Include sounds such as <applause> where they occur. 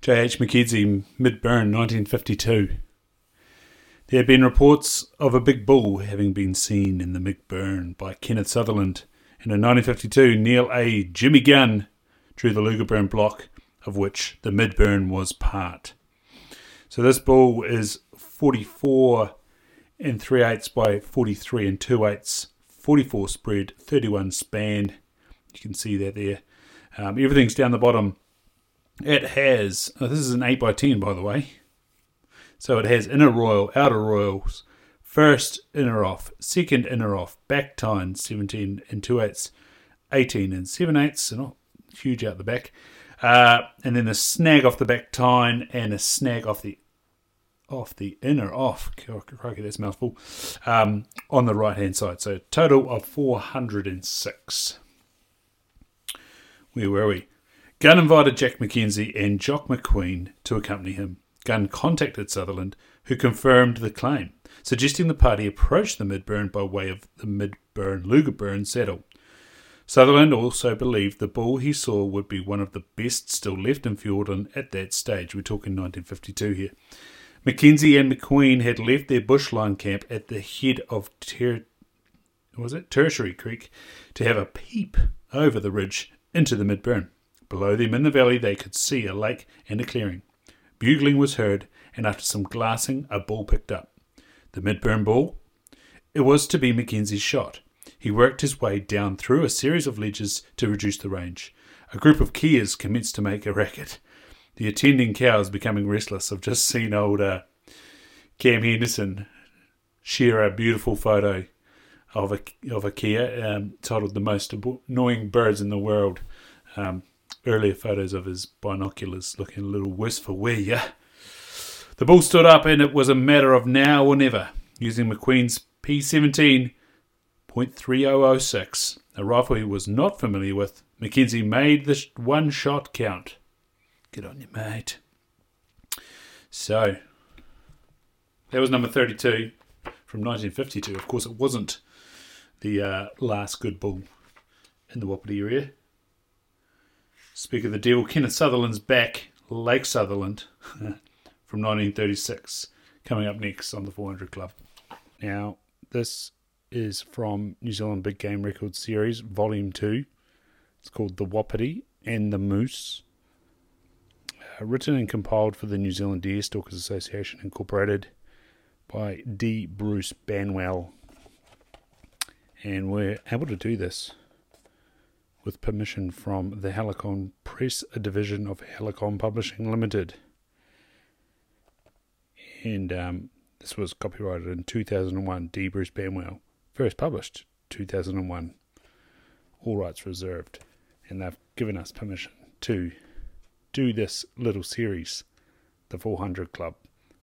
J.H. McKenzie, Midburn, 1952. There have been reports of a big bull having been seen in the Midburn by Kenneth Sutherland. And in 1952, Neil A. Jimmy Gunn drew the Lugerburn block, of which the Midburn was part. So this bull is 44 and 3 eighths by 43 and 2 eighths, 44 spread, 31 span. You can see that there. Um, everything's down the bottom. It has, oh, this is an 8 by 10 by the way. So it has inner royal, outer royals, first inner off, second inner off, back tine 17 and 2 eighths, 18 and 7 eighths, so not huge out the back. Uh, and then a snag off the back tine and a snag off the off the inner off. Crikey, that's mouthful. Um, on the right hand side. So total of 406. Where were we? Gunn invited Jack McKenzie and Jock McQueen to accompany him. Gunn contacted Sutherland, who confirmed the claim, suggesting the party approach the Midburn by way of the Midburn Lugerburn saddle. Sutherland also believed the bull he saw would be one of the best still left in Fiordland at that stage. We're talking 1952 here. McKenzie and McQueen had left their bushline camp at the head of ter- was it Tertiary Creek to have a peep over the ridge into the Midburn. Below them in the valley they could see a lake and a clearing. Bugling was heard, and after some glassing, a bull picked up. The Midburn bull? It was to be McKenzie's shot. He worked his way down through a series of ledges to reduce the range. A group of keas commenced to make a racket. The attending cows becoming restless. I've just seen old uh, Cam Henderson share a beautiful photo of a of a kea um, titled "The Most Annoying Birds in the World." Um, earlier photos of his binoculars looking a little worse for wear. The bull stood up, and it was a matter of now or never. Using McQueen's P17.3006, a rifle he was not familiar with, McKenzie made the one shot count. Good on you, mate. So, that was number 32 from 1952. Of course, it wasn't the uh, last good bull in the Wapiti area. Speak of the devil, Kenneth Sutherland's back, Lake Sutherland, <laughs> from 1936, coming up next on the 400 Club. Now, this is from New Zealand Big Game Records Series, Volume 2. It's called The Wapiti and the Moose. Uh, written and compiled for the New Zealand Deer Stalkers Association, incorporated by D. Bruce Banwell. And we're able to do this with permission from the Halcyon Press, a division of Halcyon Publishing Limited. And um, this was copyrighted in 2001, D. Bruce Banwell. First published 2001. All rights reserved. And they've given us permission to do this little series, the 400 Club.